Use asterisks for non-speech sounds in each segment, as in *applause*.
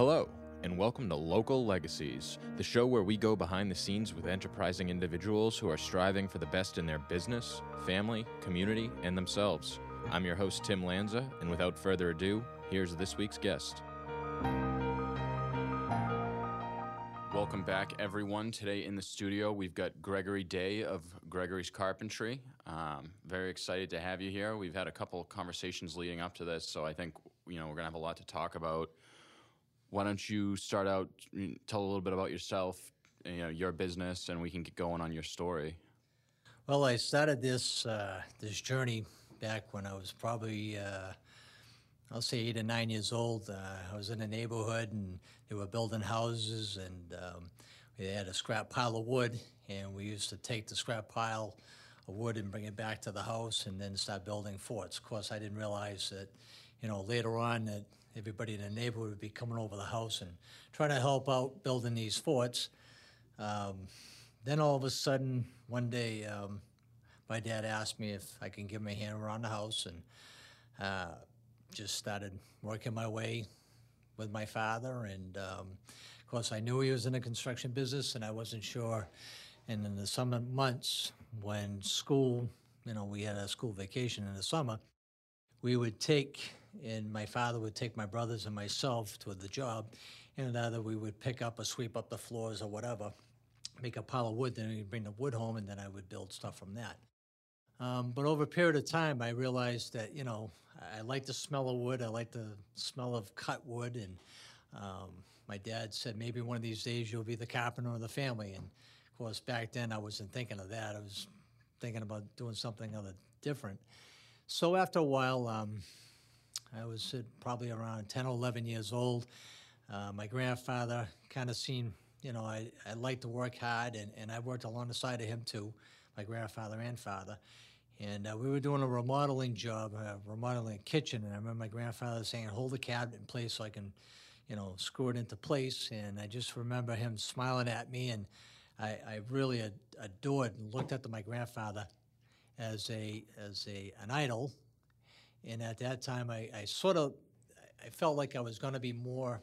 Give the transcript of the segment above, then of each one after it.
Hello, and welcome to Local Legacies, the show where we go behind the scenes with enterprising individuals who are striving for the best in their business, family, community, and themselves. I'm your host, Tim Lanza, and without further ado, here's this week's guest. Welcome back, everyone. Today in the studio, we've got Gregory Day of Gregory's Carpentry. Um, very excited to have you here. We've had a couple conversations leading up to this, so I think you know we're gonna have a lot to talk about. Why don't you start out, tell a little bit about yourself, you know, your business, and we can get going on your story. Well, I started this uh, this journey back when I was probably uh, I'll say eight or nine years old. Uh, I was in a neighborhood and they were building houses, and um, we had a scrap pile of wood, and we used to take the scrap pile of wood and bring it back to the house, and then start building forts. Of course, I didn't realize that, you know, later on that everybody in the neighborhood would be coming over the house and trying to help out building these forts. Um, then all of a sudden, one day, um, my dad asked me if I can give him a hand around the house, and uh, just started working my way with my father. And um, of course, I knew he was in the construction business, and I wasn't sure. And in the summer months, when school, you know, we had a school vacation in the summer, we would take, and my father would take my brothers and myself to the job, and either we would pick up or sweep up the floors or whatever, make a pile of wood, then we'd bring the wood home, and then I would build stuff from that. Um, but over a period of time, I realized that, you know, I like the smell of wood. I like the smell of cut wood. And um, my dad said, maybe one of these days you'll be the carpenter of the family. And of course, back then I wasn't thinking of that. I was thinking about doing something other different. So after a while, um, I was uh, probably around 10 or 11 years old. Uh, my grandfather kind of seen, you know, I, I like to work hard, and, and I worked along the side of him too, my grandfather and father. And uh, we were doing a remodeling job, uh, remodeling a kitchen, and I remember my grandfather saying, "Hold the cabinet in place so I can, you know, screw it into place." And I just remember him smiling at me, and I, I really ad- adored and looked up to my grandfather as a as a an idol. And at that time, I, I sort of I felt like I was going to be more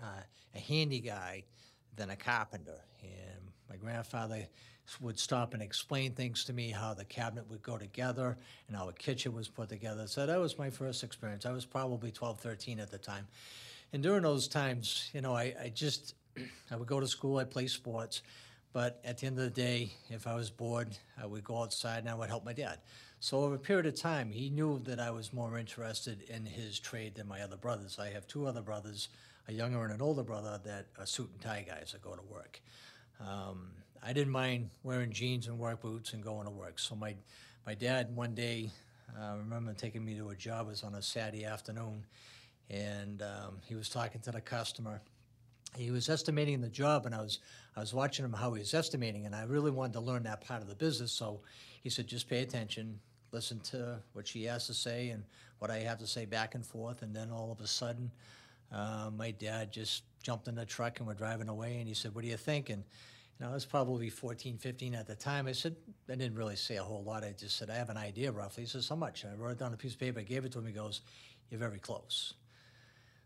uh, a handy guy than a carpenter. And my grandfather would stop and explain things to me, how the cabinet would go together and how a kitchen was put together. So that was my first experience. I was probably 12, 13 at the time. And during those times, you know, I, I just, *clears throat* I would go to school, I'd play sports. But at the end of the day, if I was bored, I would go outside and I would help my dad. So over a period of time, he knew that I was more interested in his trade than my other brothers. I have two other brothers, a younger and an older brother, that are suit and tie guys that go to work. Um, I didn't mind wearing jeans and work boots and going to work. So my, my dad one day, uh, I remember taking me to a job. It was on a Saturday afternoon, and um, he was talking to the customer. He was estimating the job, and I was I was watching him how he was estimating, and I really wanted to learn that part of the business. So he said, just pay attention, listen to what she has to say and what I have to say back and forth, and then all of a sudden, uh, my dad just jumped in the truck and we're driving away, and he said, "What do you think?" And you know, I was probably 14, 15 at the time. I said, I didn't really say a whole lot. I just said, I have an idea roughly. He says, how much? I wrote it down on a piece of paper, I gave it to him. He goes, you're very close.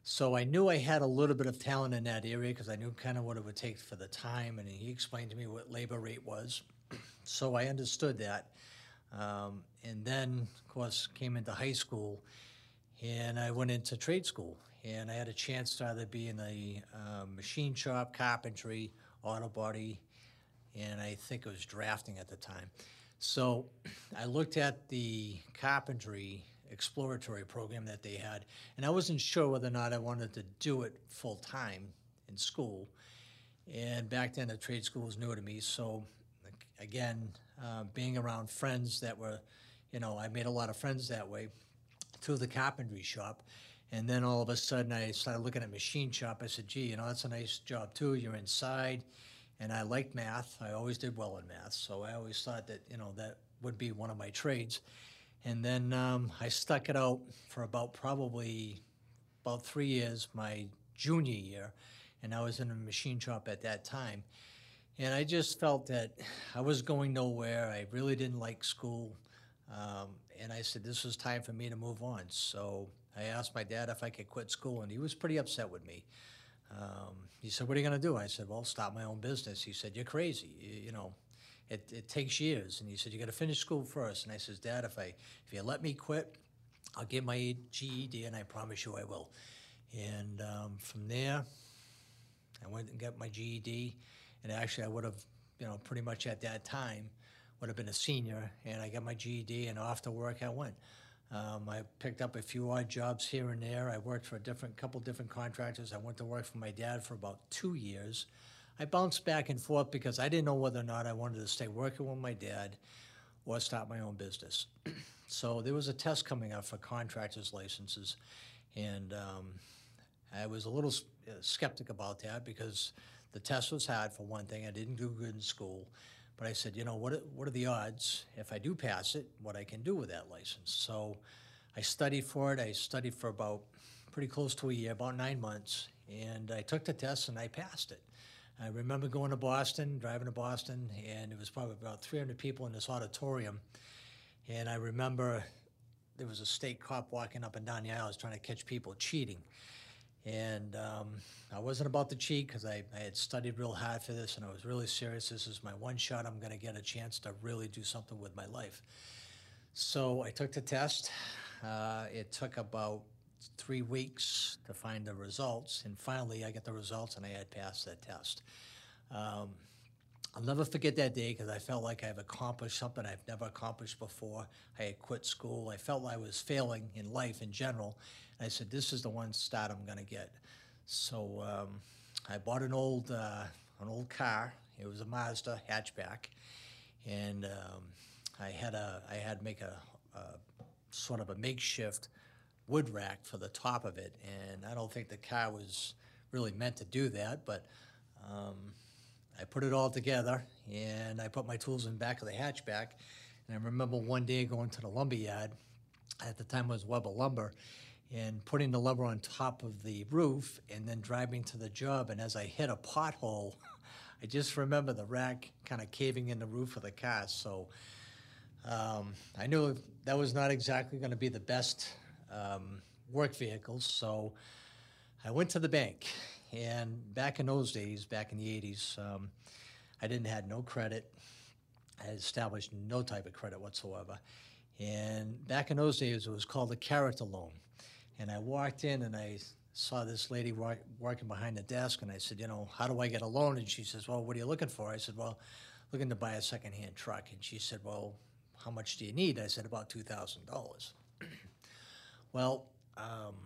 So I knew I had a little bit of talent in that area because I knew kind of what it would take for the time. And he explained to me what labor rate was. *clears throat* so I understood that. Um, and then, of course, came into high school and I went into trade school. And I had a chance to either be in the uh, machine shop, carpentry, auto body, and I think it was drafting at the time. So *clears throat* I looked at the carpentry exploratory program that they had, and I wasn't sure whether or not I wanted to do it full time in school. And back then, the trade school was new to me. So, again, uh, being around friends that were, you know, I made a lot of friends that way through the carpentry shop. And then all of a sudden, I started looking at machine shop. I said, gee, you know, that's a nice job too. You're inside. And I liked math. I always did well in math. So I always thought that, you know, that would be one of my trades. And then um, I stuck it out for about probably about three years, my junior year. And I was in a machine shop at that time. And I just felt that I was going nowhere. I really didn't like school. Um, and I said, this was time for me to move on. So I asked my dad if I could quit school, and he was pretty upset with me. Um, he said, "What are you going to do?" I said, "Well, start my own business." He said, "You're crazy. You, you know, it, it takes years." And he said, "You got to finish school first. And I says, "Dad, if I if you let me quit, I'll get my GED, and I promise you I will." And um, from there, I went and got my GED, and actually I would have, you know, pretty much at that time would have been a senior, and I got my GED, and off to work I went. Um, I picked up a few odd jobs here and there. I worked for a different couple different contractors. I went to work for my dad for about two years. I bounced back and forth because I didn't know whether or not I wanted to stay working with my dad or start my own business. *clears throat* so there was a test coming up for contractors' licenses, and um, I was a little uh, skeptic about that because the test was hard for one thing. I didn't do good in school. But I said, you know, what are, what are the odds if I do pass it, what I can do with that license? So I studied for it. I studied for about pretty close to a year, about nine months, and I took the test and I passed it. I remember going to Boston, driving to Boston, and it was probably about 300 people in this auditorium. And I remember there was a state cop walking up and down the aisles trying to catch people cheating. And um, I wasn't about to cheat because I, I had studied real hard for this and I was really serious. This is my one shot. I'm going to get a chance to really do something with my life. So I took the test. Uh, it took about three weeks to find the results. And finally, I got the results and I had passed that test. Um, I'll never forget that day because I felt like I've accomplished something I've never accomplished before. I had quit school. I felt like I was failing in life in general. I said, this is the one start I'm going to get. So um, I bought an old, uh, an old car. It was a Mazda hatchback. And um, I had a, I had make a, a sort of a makeshift wood rack for the top of it. And I don't think the car was really meant to do that, but um, I put it all together and I put my tools in the back of the hatchback. And I remember one day going to the lumber yard, at the time it was Weber Lumber, and putting the lumber on top of the roof and then driving to the job. And as I hit a pothole, *laughs* I just remember the rack kind of caving in the roof of the car. So um, I knew that was not exactly going to be the best um, work vehicle. So I went to the bank, and back in those days, back in the 80s, um, I didn't had no credit. I established no type of credit whatsoever. And back in those days, it was called a character loan. And I walked in and I saw this lady working behind the desk, and I said, you know, how do I get a loan? And she says, well, what are you looking for? I said, well, looking to buy a secondhand truck. And she said, well, how much do you need? I said, about $2,000. *clears throat* Well, um,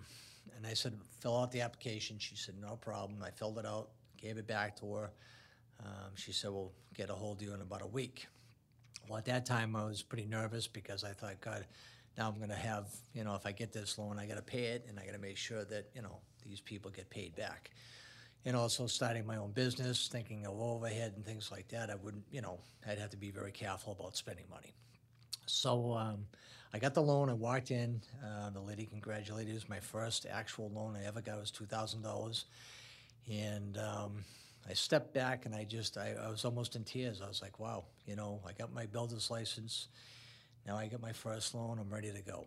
and I said, fill out the application. She said, no problem. I filled it out, gave it back to her. Um, she said, we'll get a hold of you in about a week. Well, at that time, I was pretty nervous because I thought, God, now I'm going to have, you know, if I get this loan, I got to pay it and I got to make sure that, you know, these people get paid back. And also starting my own business, thinking of overhead and things like that, I wouldn't, you know, I'd have to be very careful about spending money. So um, I got the loan. I walked in. Uh, the lady congratulated. It was my first actual loan I ever got. was two thousand dollars, and um, I stepped back and I just I, I was almost in tears. I was like, "Wow, you know, I got my builder's license. Now I got my first loan. I'm ready to go."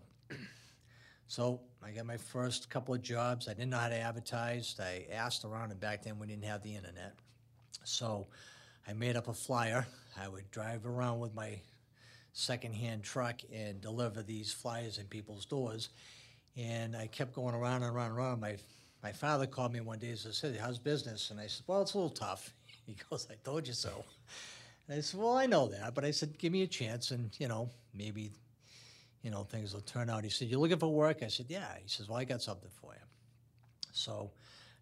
so I got my first couple of jobs. I didn't know how to advertise. I asked around, and back then we didn't have the internet. So I made up a flyer. I would drive around with my secondhand truck and deliver these flyers in people's doors. And I kept going around and around and around. My, my father called me one day and said, how's business? And I said, well, it's a little tough. *laughs* He goes, I told you so. And I said, well, I know that, but I said, give me a chance and, you know, maybe, you know, things will turn out. He said, you're looking for work? I said, yeah. He says, well, I got something for you. So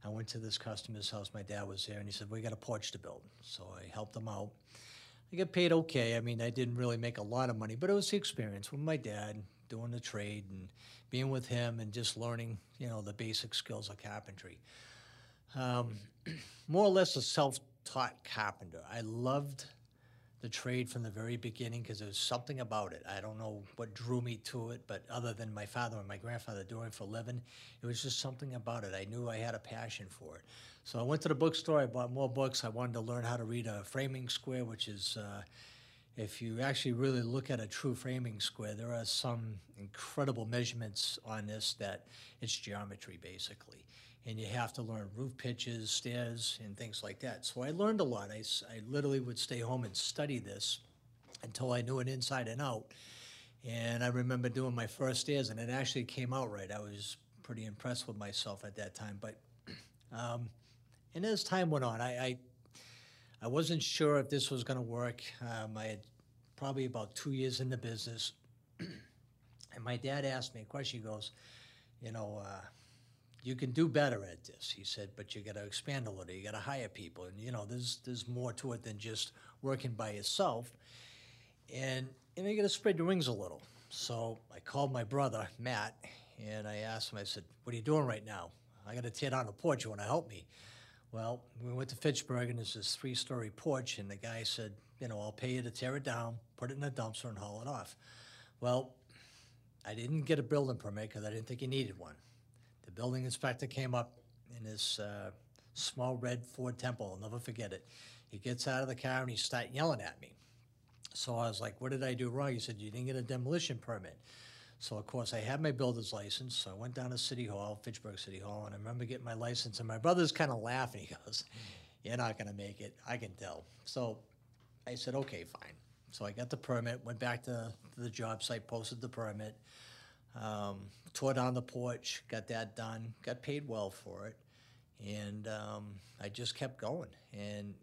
I went to this customer's house. My dad was there, and he said, we got a porch to build. So I helped him out. I get paid okay. I mean, I didn't really make a lot of money, but it was the experience with my dad doing the trade and being with him and just learning, you know, the basic skills of carpentry. Um, *clears throat* more or less a self-taught carpenter. I loved the trade from the very beginning because there was something about it. I don't know what drew me to it, but other than my father and my grandfather doing for a living, it was just something about it. I knew I had a passion for it. So I went to the bookstore. I bought more books. I wanted to learn how to read a framing square, which is, uh, if you actually really look at a true framing square, there are some incredible measurements on this that it's geometry basically. And you have to learn roof pitches, stairs, and things like that. So I learned a lot. I, I literally would stay home and study this until I knew it inside and out. And I remember doing my first stairs, and it actually came out right. I was pretty impressed with myself at that time. But *clears throat* um, and as time went on, I, I I wasn't sure if this was going to work. Um, I had probably about two years in the business, *clears throat* and my dad asked me a question. He goes, "You know, uh, you can do better at this." He said, "But you got to expand a little. You got to hire people, and you know, there's there's more to it than just working by yourself." And you know, you got to spread your wings a little. So I called my brother Matt, and I asked him. I said, "What are you doing right now? I got to tear down a porch. You want to help me?" Well, we went to Fitchburg, and there's this three-story porch, and the guy said, "You know, I'll pay you to tear it down, put it in a dumpster, and haul it off." Well, I didn't get a building permit because I didn't think he needed one. The building inspector came up in his uh, small red Ford Tempo. I'll never forget it. He gets out of the car and he starts yelling at me. So I was like, "What did I do wrong?" He said, "You didn't get a demolition permit." So of course I had my builder's license. So I went down to City Hall, Fitchburg City Hall, and I remember getting my license. And my brother's kind of laughing. *laughs* He goes, "You're not going to make it. I can tell." So I said, "Okay, fine." So I got the permit. Went back to the job site, posted the permit, um, tore down the porch, got that done, got paid well for it, and um, I just kept going and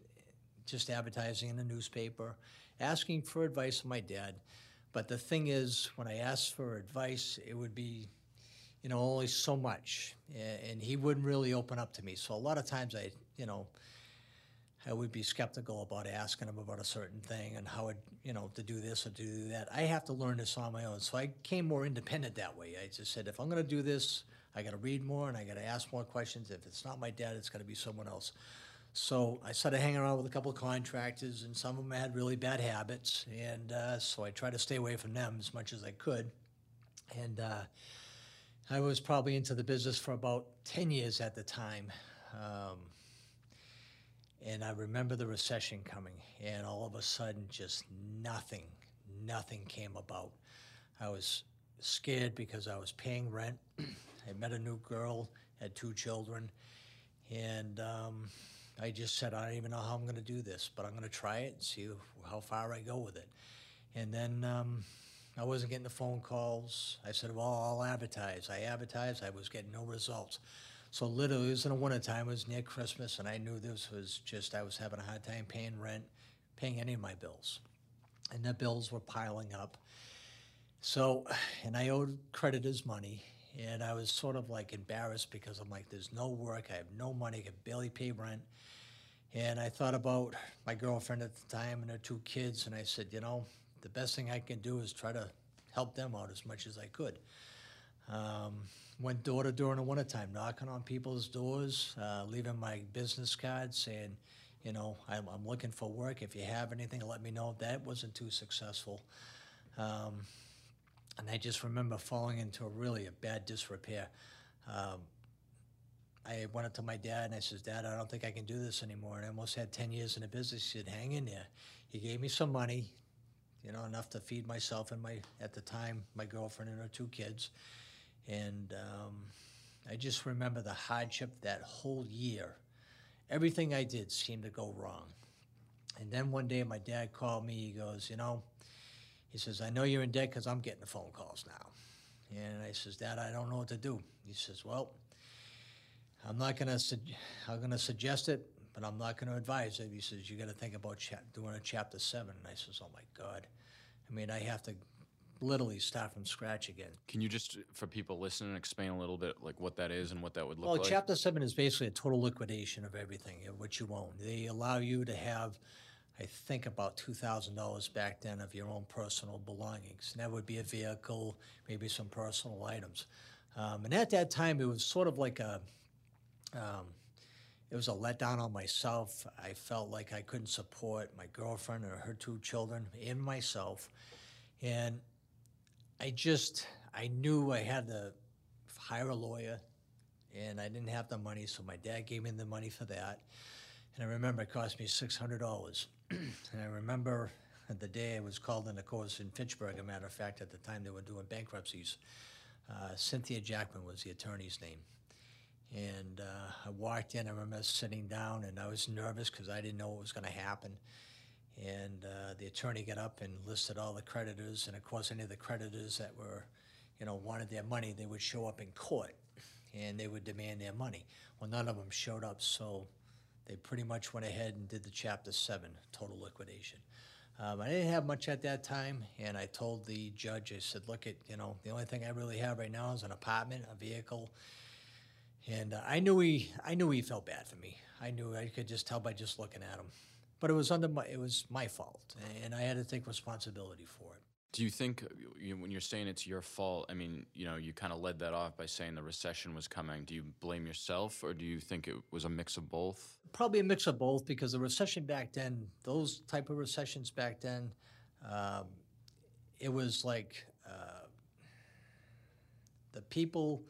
just advertising in the newspaper, asking for advice from my dad. But the thing is, when I asked for advice, it would be, you know, only so much, and he wouldn't really open up to me. So a lot of times I, you know, I would be skeptical about asking him about a certain thing and how it, you know, to do this or to do that. I have to learn this on my own. So I came more independent that way. I just said, if I'm going to do this, I got to read more and I got to ask more questions. If it's not my dad, it's got to be someone else. So I started hanging around with a couple of contractors, and some of them had really bad habits, and uh, so I tried to stay away from them as much as I could. And uh, I was probably into the business for about ten years at the time. Um, and I remember the recession coming, and all of a sudden, just nothing, nothing came about. I was scared because I was paying rent. *clears throat* I met a new girl, had two children, and um, I just said, I don't even know how I'm going to do this, but I'm going to try it and see how far I go with it. And then um, I wasn't getting the phone calls. I said, well, I'll advertise. I advertised. I was getting no results. So literally, it was in the wintertime. It was near Christmas, and I knew this was just, I was having a hard time paying rent, paying any of my bills. And the bills were piling up. So, and I owed creditors money, and I was sort of like embarrassed because I'm like, there's no work, I have no money, I can barely pay rent. And I thought about my girlfriend at the time and her two kids, and I said, you know, the best thing I can do is try to help them out as much as I could. Um, went door to door in the wintertime, knocking on people's doors, uh, leaving my business cards saying, you know, I'm, I'm looking for work. If you have anything, let me know. That wasn't too successful. Um, and I just remember falling into a really a bad disrepair. Um, I went up to my dad and I says, Dad, I don't think I can do this anymore. And I almost had 10 years in the business. He said, hang in there. He gave me some money, you know, enough to feed myself and my, at the time, my girlfriend and her two kids. And um, I just remember the hardship that whole year. Everything I did seemed to go wrong. And then one day my dad called me. He goes, You know, he says, I know you're in debt because I'm getting the phone calls now. And I says, Dad, I don't know what to do. He says, Well, I'm not gonna, sug- I'm gonna suggest it, but I'm not gonna advise it. He says, you gotta think about cha- doing a chapter seven. And I says, oh my God. I mean, I have to literally start from scratch again. Can you just, for people listening, explain a little bit like what that is and what that would look Well, like? Well, Chapter seven is basically a total liquidation of everything, of what you own. They allow you to have, I think, about two thousand dollars back then of your own personal belongings. And that would be a vehicle, maybe some personal items. Um, and at that time, it was sort of like a, um, it was a letdown on myself. I felt like I couldn't support my girlfriend or her two children and myself. And I just, I knew I had to hire a lawyer and I didn't have the money, so my dad gave me the money for that. And I remember it cost me $600. *clears throat* and I remember the day I was called into court in Fitchburg, a matter of fact, at the time they were doing bankruptcies. Uh, Cynthia Jackman was the attorney's name. And uh, I walked in, I remember sitting down, and I was nervous because I didn't know what was going to happen. And uh, the attorney got up and listed all the creditors, and of course, any of the creditors that were, you know, wanted their money, they would show up in court, and they would demand their money. Well, none of them showed up, so they pretty much went ahead and did the Chapter 7 total liquidation. Um, I didn't have much at that time, and I told the judge, I said, look, at you know, the only thing I really have right now is an apartment, a vehicle, and uh, I knew he, I knew he felt bad for me. I knew I could just tell by just looking at him, but it was under my, it was my fault, and I had to take responsibility for it. Do you think you, when you're saying it's your fault? I mean, you know, you kind of led that off by saying the recession was coming. Do you blame yourself, or do you think it was a mix of both? Probably a mix of both, because the recession back then, those type of recessions back then, um, it was like uh, the people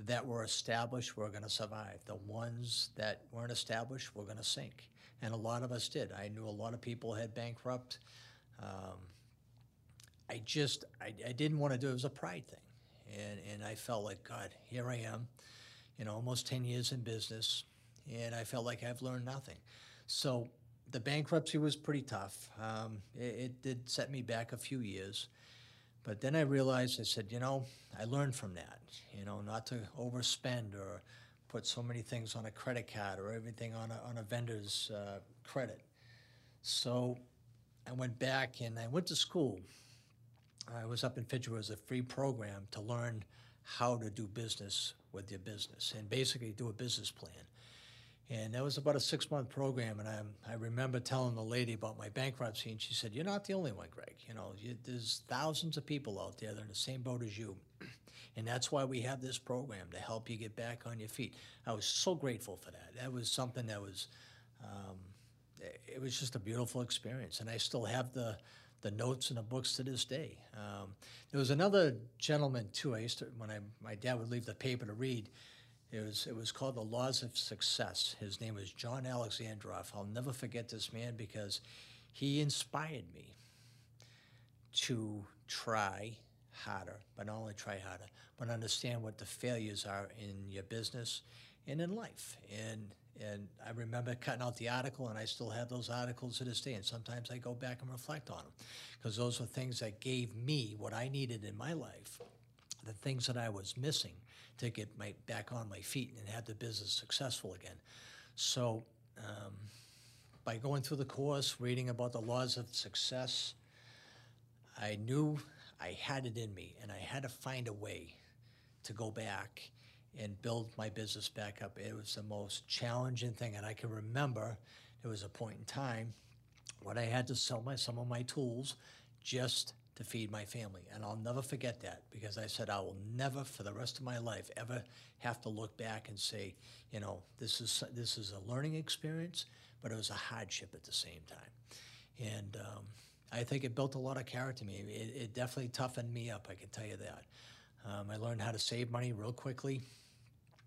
that were established were going to survive. The ones that weren't established were going to sink, and a lot of us did. I knew a lot of people had bankrupt. Um, I just I, I didn't want to do it. It was a pride thing, and and I felt like God, here I am, you know, almost ten years in business, and I felt like I've learned nothing. So the bankruptcy was pretty tough. Um, it, it did set me back a few years, but then I realized I said, you know, I learned from that. You know, not to overspend or put so many things on a credit card or everything on a on a vendor's uh, credit. So I went back and I went to school I was up in Fitchburg as a free program to learn how to do business with your business and basically do a business plan. And that was about a six month program. And I, I remember telling the lady about my bankruptcy, and she said, You're not the only one, Greg. You know, you, there's thousands of people out there that are in the same boat as you. And that's why we have this program to help you get back on your feet. I was so grateful for that. That was something that was, um, it was just a beautiful experience. And I still have the, the notes and the books to this day. Um, there was another gentleman too. I used to when I my dad would leave the paper to read. It was it was called the Laws of Success. His name was John Alexandrov. I'll never forget this man because he inspired me to try harder, but not only try harder, but understand what the failures are in your business and in life. And and I remember cutting out the article, and I still have those articles to this day. And sometimes I go back and reflect on them because those were things that gave me what I needed in my life, the things that I was missing to get my back on my feet and have the business successful again. So, um, by going through the course, reading about the laws of success, I knew I had it in me, and I had to find a way to go back and build my business back up. It was the most challenging thing, and I can remember there was a point in time when I had to sell my some of my tools just to feed my family, and I'll never forget that because I said I will never, for the rest of my life, ever have to look back and say, you know, this is this is a learning experience, but it was a hardship at the same time, and. Um, I think it built a lot of character in me. It, it definitely toughened me up, I can tell you that. Um, I learned how to save money real quickly.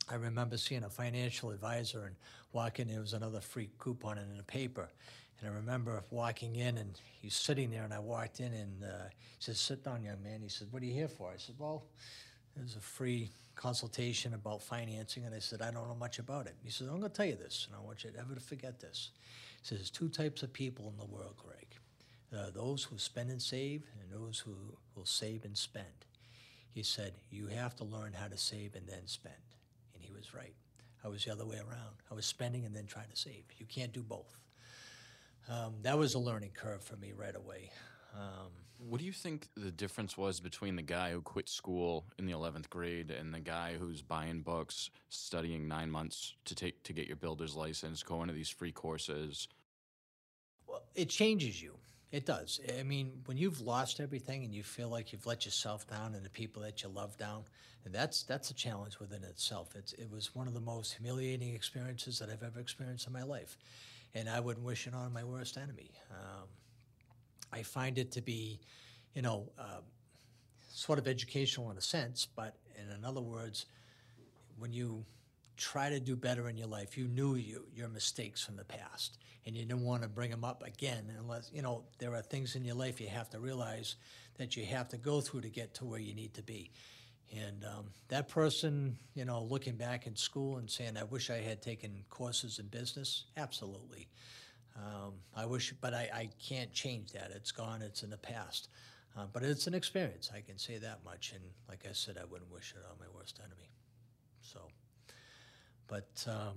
I remember seeing a financial advisor and walking, there was another free coupon in the paper. And I remember walking in and he's sitting there, and I walked in and uh, he said, Sit down, young man. He said, What are you here for? I said, Well, there's a free consultation about financing. And I said, I don't know much about it. He said, I'm going to tell you this, and I want you never to forget this. He says, There's two types of people in the world, Greg uh, those who spend and save, and those who will save and spend. He said, You have to learn how to save and then spend And he was right. I was the other way around. I was spending and then trying to save. You can't do both. Um, that was a learning curve for me right away. Um, what do you think the difference was between the guy who quit school in the 11th grade and the guy who's buying books, studying nine months to take to get your builder's license, going to these free courses? Well, it changes you. It does. I mean, when you've lost everything and you feel like you've let yourself down and the people that you love down, and that's that's a challenge within itself. It's it was one of the most humiliating experiences that I've ever experienced in my life, and I wouldn't wish it on my worst enemy. Um, I find it to be, you know, uh, sort of educational in a sense, but in other words, when you try to do better in your life. You knew you, your mistakes from the past, and you didn't want to bring them up again unless, you know, there are things in your life you have to realize that you have to go through to get to where you need to be. And um, that person, you know, looking back in school and saying, I wish I had taken courses in business, absolutely. Um, I wish, but I, I can't change that. It's gone, it's in the past. Uh, but it's an experience, I can say that much. And like I said, I wouldn't wish it on my worst enemy. So, but um,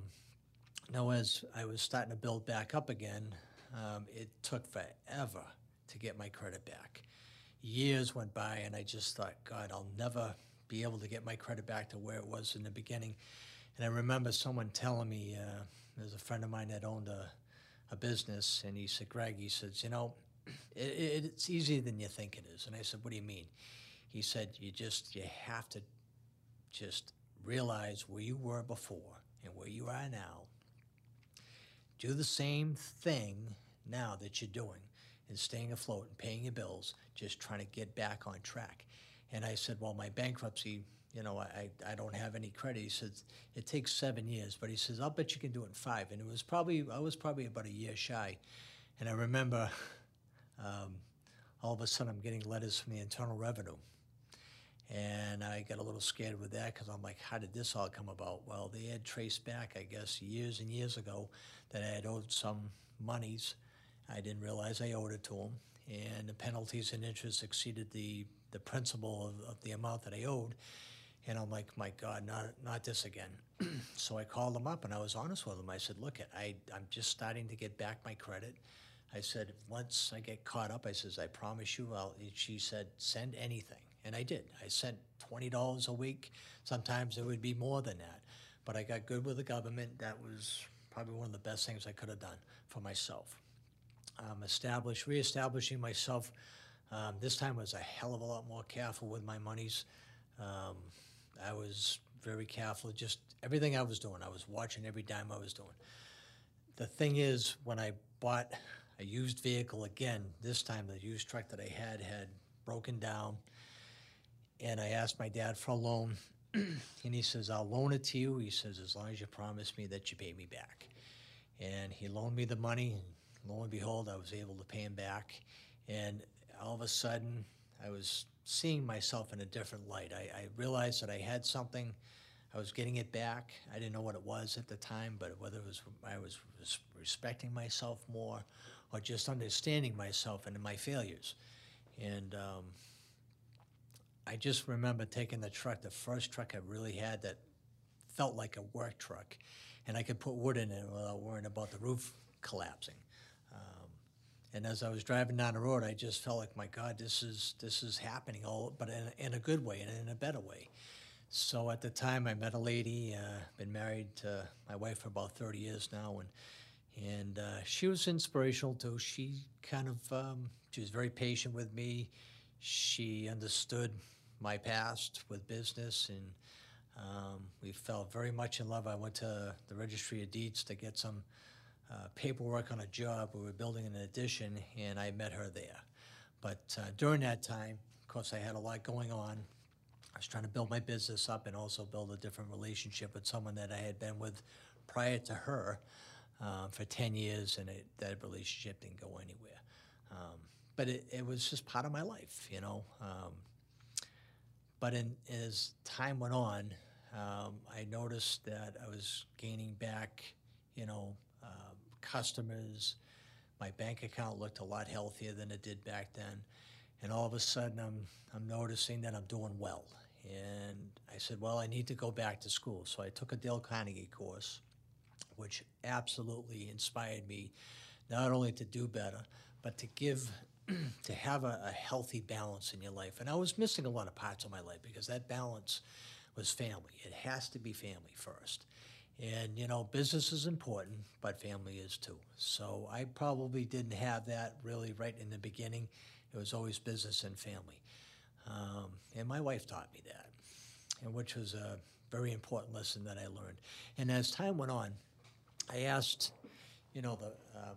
no, as I was starting to build back up again, um, it took forever to get my credit back. Years went by, and I just thought, God, I'll never be able to get my credit back to where it was in the beginning. And I remember someone telling me, uh, there's a friend of mine that owned a, a business, and he said, Greg, he says, you know, *clears throat* it, it's easier than you think it is. And I said, what do you mean? He said, you just, you have to just realize where you were before and where you are now. Do the same thing now that you're doing and staying afloat and paying your bills, just trying to get back on track. And I said, well, my bankruptcy, you know, I, I don't have any credit. He said, it takes seven years, but he says, I'll bet you can do it in five. And it was probably, I was probably about a year shy. And I remember *laughs* um, all of a sudden I'm getting letters from the Internal Revenue. And I got a little scared with that because I'm like, how did this all come about? Well, they had traced back, I guess, years and years ago that I had owed some monies. I didn't realize I owed it to them. And the penalties and interest exceeded the, the principal of, of the amount that I owed. And I'm like, my God, not, not this again. *clears throat* so I called them up and I was honest with them. I said, look, I, I'm just starting to get back my credit. I said, once I get caught up, I says, I promise you, I'll, she said, send anything. And I did. I sent $20 a week. Sometimes it would be more than that. But I got good with the government. That was probably one of the best things I could have done for myself. Um, establish, reestablishing myself. Um, this time I was a hell of a lot more careful with my monies. Um, I was very careful. Just everything I was doing, I was watching every dime I was doing. The thing is, when I bought a used vehicle again, this time the used truck that I had had broken down, and I asked my dad for a loan, *clears throat* and he says, I'll loan it to you. He says, as long as you promise me that you pay me back. And he loaned me the money, and lo and behold, I was able to pay him back. And all of a sudden, I was seeing myself in a different light. I, I realized that I had something, I was getting it back. I didn't know what it was at the time, but whether it was I was res- respecting myself more or just understanding myself and my failures. And um, I just remember taking the truck, the first truck I really had that felt like a work truck, and I could put wood in it without worrying about the roof collapsing. Um, and as I was driving down the road, I just felt like, my God, this is this is happening all, but in, in a good way and in a better way. So at the time, I met a lady. Uh, been married to my wife for about 30 years now, and and uh, she was inspirational too. She kind of um, she was very patient with me. She understood my past with business, and um, we fell very much in love. I went to the Registry of Deeds to get some uh, paperwork on a job. We were building an addition, and I met her there. But uh, during that time, of course, I had a lot going on. I was trying to build my business up and also build a different relationship with someone that I had been with prior to her um, for 10 years, and it, that relationship didn't go anywhere. Um, but it, it was just part of my life, you know. Um, but in, as time went on, um, I noticed that I was gaining back, you know, um, customers. My bank account looked a lot healthier than it did back then. And all of a sudden, I'm, I'm noticing that I'm doing well. And I said, well, I need to go back to school. So I took a Dale Carnegie course, which absolutely inspired me not only to do better, but to give, *clears throat* to have a, a healthy balance in your life. And I was missing a lot of parts of my life because that balance was family. It has to be family first. And, you know, business is important, but family is too. So I probably didn't have that really right in the beginning. It was always business and family. Um, and my wife taught me that, and which was a very important lesson that I learned. And as time went on, I asked, you know, the um,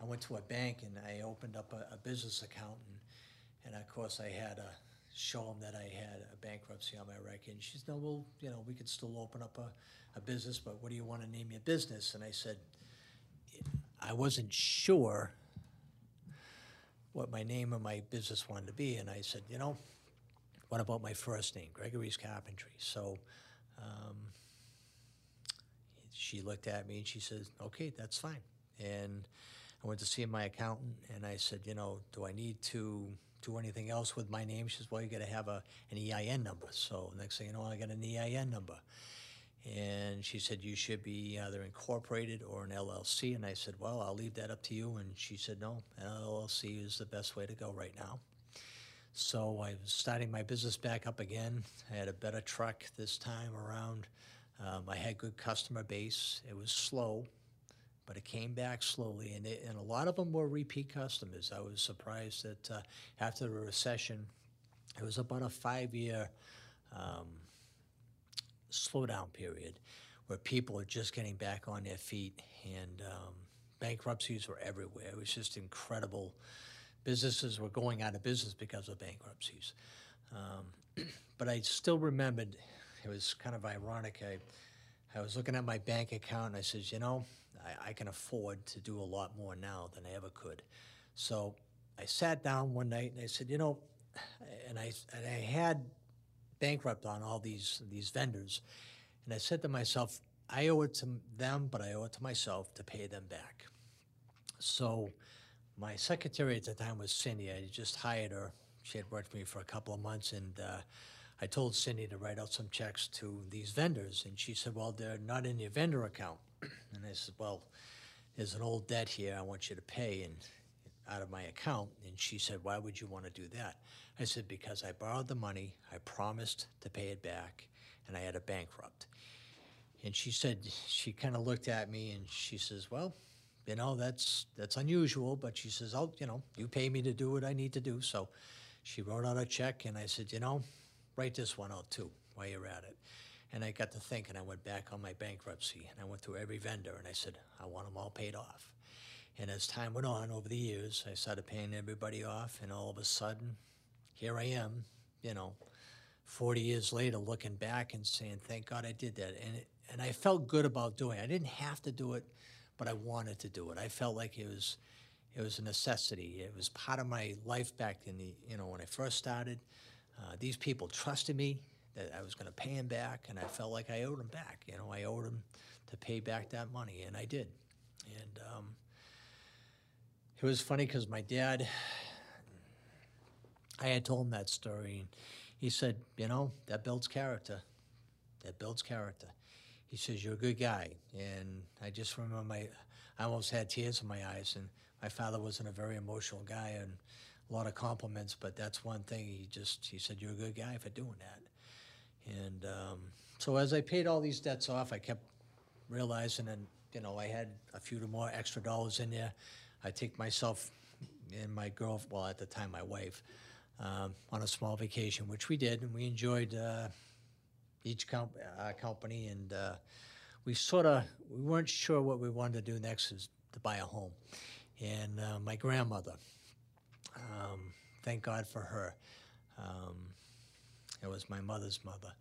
I went to a bank and I opened up a, a business account, and, and of course I had to show them that I had a bankruptcy on my record. And she said, "No, well, you know, we could still open up a, a business, but what do you want to name your business?" And I said, I wasn't sure what my name of my business wanted to be, and I said, you know, what about my first name, Gregory's Carpentry? So um, she looked at me and she said, okay, that's fine. And I went to see my accountant and I said, you know, do I need to do anything else with my name? She says, well, you got to have a, an EIN number. So next thing you know, I got an EIN number. And she said, you should be either incorporated or an LLC. And I said, well, I'll leave that up to you. And she said, no, an LLC is the best way to go right now. So I was starting my business back up again. I had a better truck this time around. Um, I had good customer base. It was slow, but it came back slowly, and, it, and a lot of them were repeat customers. I was surprised that uh, after the recession, it was about a five-year um, slowdown period where people are just getting back on their feet, and um, bankruptcies were everywhere. It was just incredible. Businesses were going out of business because of bankruptcies. Um, *clears throat* but I still remembered, it was kind of ironic. I, I was looking at my bank account and I says, you know, I, I can afford to do a lot more now than I ever could. So I sat down one night and I said, you know, and I, and I had bankrupt on all these, these vendors. And I said to myself, I owe it to them, but I owe it to myself to pay them back. So my secretary at the time was Cindy. I just hired her. She had worked for me for a couple of months, and uh, I told Cindy to write out some checks to these vendors. And she said, Well, they're not in your vendor account. And I said, Well, there's an old debt here I want you to pay and out of my account. And she said, Why would you want to do that? I said, Because I borrowed the money, I promised to pay it back, and I had a bankrupt. And she said, she kind of looked at me and she says, Well, you know, that's that's unusual, but she says, Oh, you know, you pay me to do what I need to do. So she wrote out a check and I said, you know, write this one out too while you're at it. And I got to thinking, I went back on my bankruptcy and I went through every vendor and I said, I want them all paid off. And as time went on over the years, I started paying everybody off, and all of a sudden, here I am, you know, 40 years later, looking back and saying, thank God I did that. And, it, and I felt good about doing it. I didn't have to do it, but I wanted to do it. I felt like it was, it was a necessity. It was part of my life back in the, you know, when I first started. Uh, these people trusted me that I was going to pay him back, and I felt like I owed him back. You know, I owed him to pay back that money, and I did. And um, it was funny because my dad, I had told him that story, and he said, you know, that builds character. That builds character. He says, you're a good guy. And I just remember my, I almost had tears in my eyes. And my father wasn't a very emotional guy and a lot of compliments, but that's one thing. He just, he said, you're a good guy for doing that. And um, so as I paid all these debts off, I kept realizing, and you know, I had a few more extra dollars in there. I take myself and my girl, well, at the time, my wife, um, on a small vacation, which we did, and we enjoyed uh, each comp- company, and uh, we sort of we weren't sure what we wanted to do next is to buy a home. And uh, my grandmother, um, thank God for her. Um, it was my mother's mother.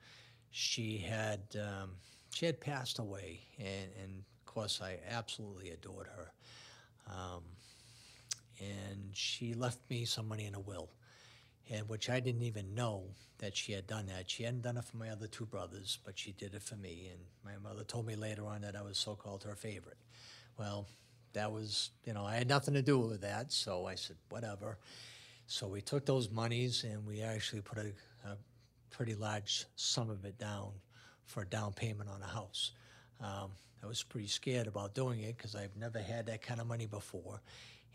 She had um, she had passed away, and, and of course I absolutely adored her. Um, and she left me some money in a will, and which I didn't even know that she had done that. She hadn't done it for my other two brothers, but she did it for me. And my mother told me later on that I was so-called her favorite. Well, that was, you know, I had nothing to do with that, so I said, whatever. So we took those monies and we actually put a, a pretty large sum of it down for a down payment on a house. Um, I was pretty scared about doing it because I've never had that kind of money before.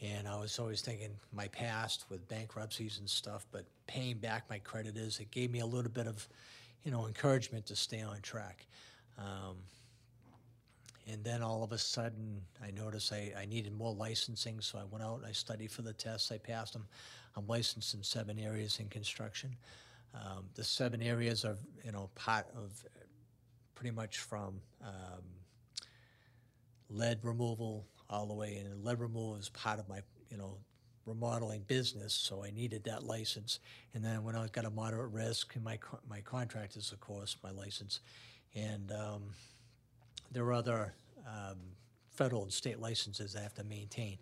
And I was always thinking my past with bankruptcies and stuff, but paying back my creditors, it gave me a little bit of, you know, encouragement to stay on track. Um, and then all of a sudden, I noticed I, I needed more licensing, so I went out and I studied for the tests. I passed them. I'm licensed in seven areas in construction. Um, the seven areas are, you know, part of pretty much from um, lead removal all the way, and lead removal is part of my, you know, remodeling business, so I needed that license. And then when I got a moderate risk, and my co- my contractors, of course, my license, and um, there are other um, federal and state licenses I have to maintain.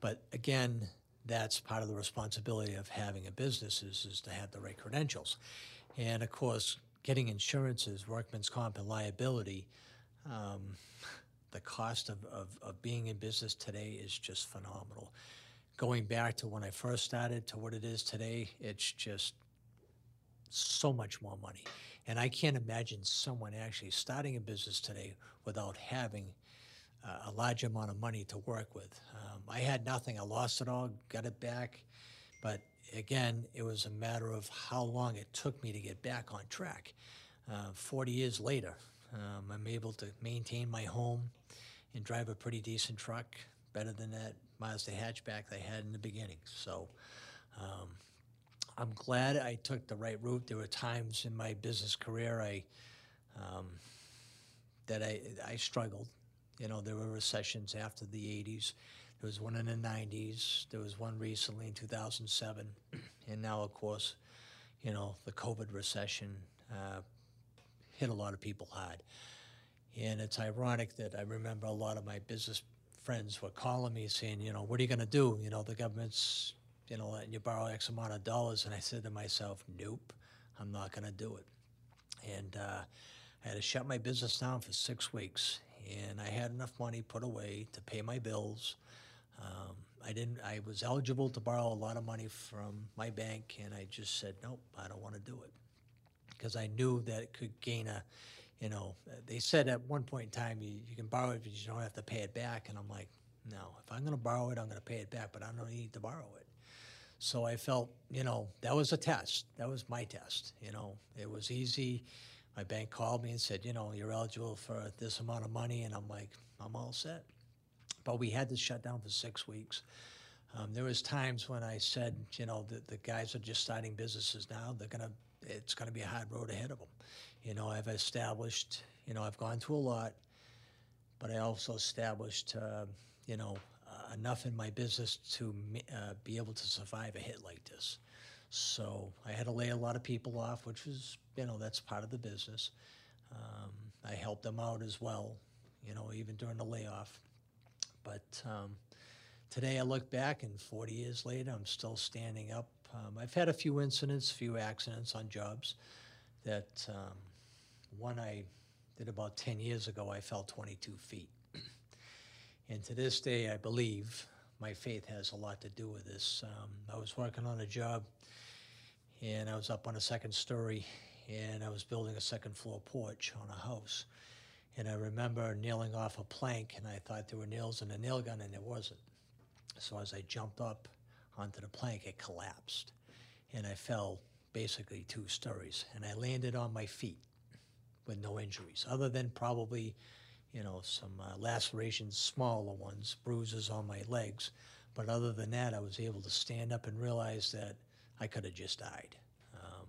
But again, that's part of the responsibility of having a business is, is to have the right credentials. And of course, getting insurances, workman's comp and liability, um, the cost of, of, of being in business today is just phenomenal. Going back to when I first started to what it is today, it's just so much more money. And I can't imagine someone actually starting a business today without having uh, a large amount of money to work with. Um, I had nothing. I lost it all, got it back. But again, it was a matter of how long it took me to get back on track. Uh, 40 years later, um, I'm able to maintain my home and drive a pretty decent truck, better than that Mazda hatchback they had in the beginning. So um, I'm glad I took the right route. There were times in my business career I um, that I I struggled. You know, there were recessions after the 80s. There was one in the 90s. There was one recently in 2007, and now, of course, you know, the COVID recession uh, hit a lot of people hard. And it's ironic that I remember a lot of my business friends were calling me saying, you know, what are you going to do? You know, the government's, you know, letting you borrow X amount of dollars. And I said to myself, nope, I'm not going to do it. And uh, I had to shut my business down for six weeks. And I had enough money put away to pay my bills. Um, I didn't. I was eligible to borrow a lot of money from my bank, and I just said, nope, I don't want to do it because I knew that it could gain a, you know, they said at one point in time you, you can borrow it, but you don't have to pay it back. And I'm like, no, if I'm going to borrow it, I'm going to pay it back, but I don't need to borrow it. So I felt, you know, that was a test. That was my test. You know, it was easy. My bank called me and said, you know, you're eligible for this amount of money. And I'm like, I'm all set. But we had to shut down for six weeks. Um, there was times when I said, you know, the, the guys are just starting businesses now. They're to it's going to be a hard road ahead of them. You know, I've established, you know, I've gone through a lot, but I also established, uh, you know, uh, enough in my business to uh, be able to survive a hit like this. So I had to lay a lot of people off, which was, you know, that's part of the business. Um, I helped them out as well, you know, even during the layoff. But um, today I look back, and 40 years later, I'm still standing up um, I've had a few incidents, a few accidents on jobs that um, one I did about 10 years ago, I fell 22 feet. *clears throat* and to this day, I believe my faith has a lot to do with this. Um, I was working on a job and I was up on a second story and I was building a second floor porch on a house. And I remember nailing off a plank and I thought there were nails in a nail gun and there wasn't. So as I jumped up, onto the plank, it collapsed. And I fell basically two stories. And I landed on my feet with no injuries, other than probably, you know, some uh, lacerations, smaller ones, bruises on my legs. But other than that, I was able to stand up and realize that I could have just died. Um,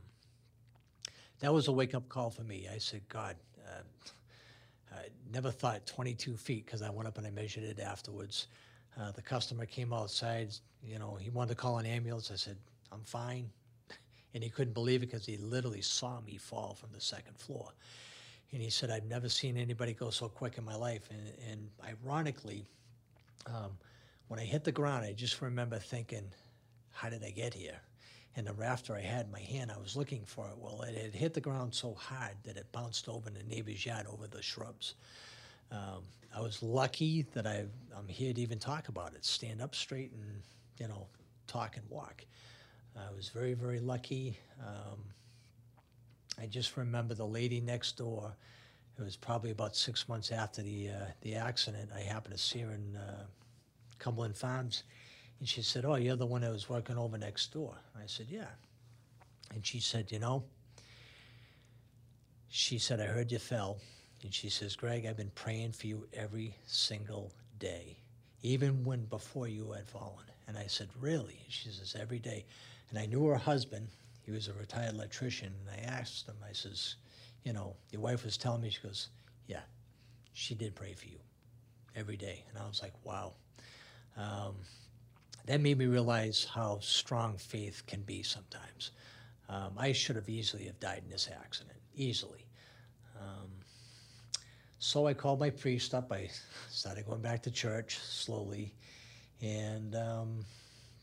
that was a wake up call for me. I said, God, uh, I never thought 22 feet because I went up and I measured it afterwards. Uh, the customer came outside, you know, he wanted to call an ambulance. I said, I'm fine. *laughs* And he couldn't believe it because he literally saw me fall from the second floor. And he said, I've never seen anybody go so quick in my life. And, and ironically, um, when I hit the ground, I just remember thinking, how did I get here? And the rafter I had in my hand, I was looking for it. Well, it had hit the ground so hard that it bounced over in the neighbor's yard over the shrubs. Um, I was lucky that I, I'm here to even talk about it, stand up straight and, you know, talk and walk. I was very, very lucky. Um, I just remember the lady next door. It was probably about six months after the uh, the accident. I happened to see her in uh, Cumberland Farms, and she said, "Oh, you're the one that was working over next door." I said, "Yeah," and she said, "You know," she said, "I heard you fell." And she says, Greg, I've been praying for you every single day, even when before you had fallen. And I said, Really? She says, Every day. And I knew her husband, he was a retired electrician. And I asked him, I says, You know, your wife was telling me, she goes, Yeah, she did pray for you every day. And I was like, Wow. Um, that made me realize how strong faith can be sometimes. Um, I should have easily have died in this accident, easily. Um, so I called my priest up. I started going back to church slowly. And um,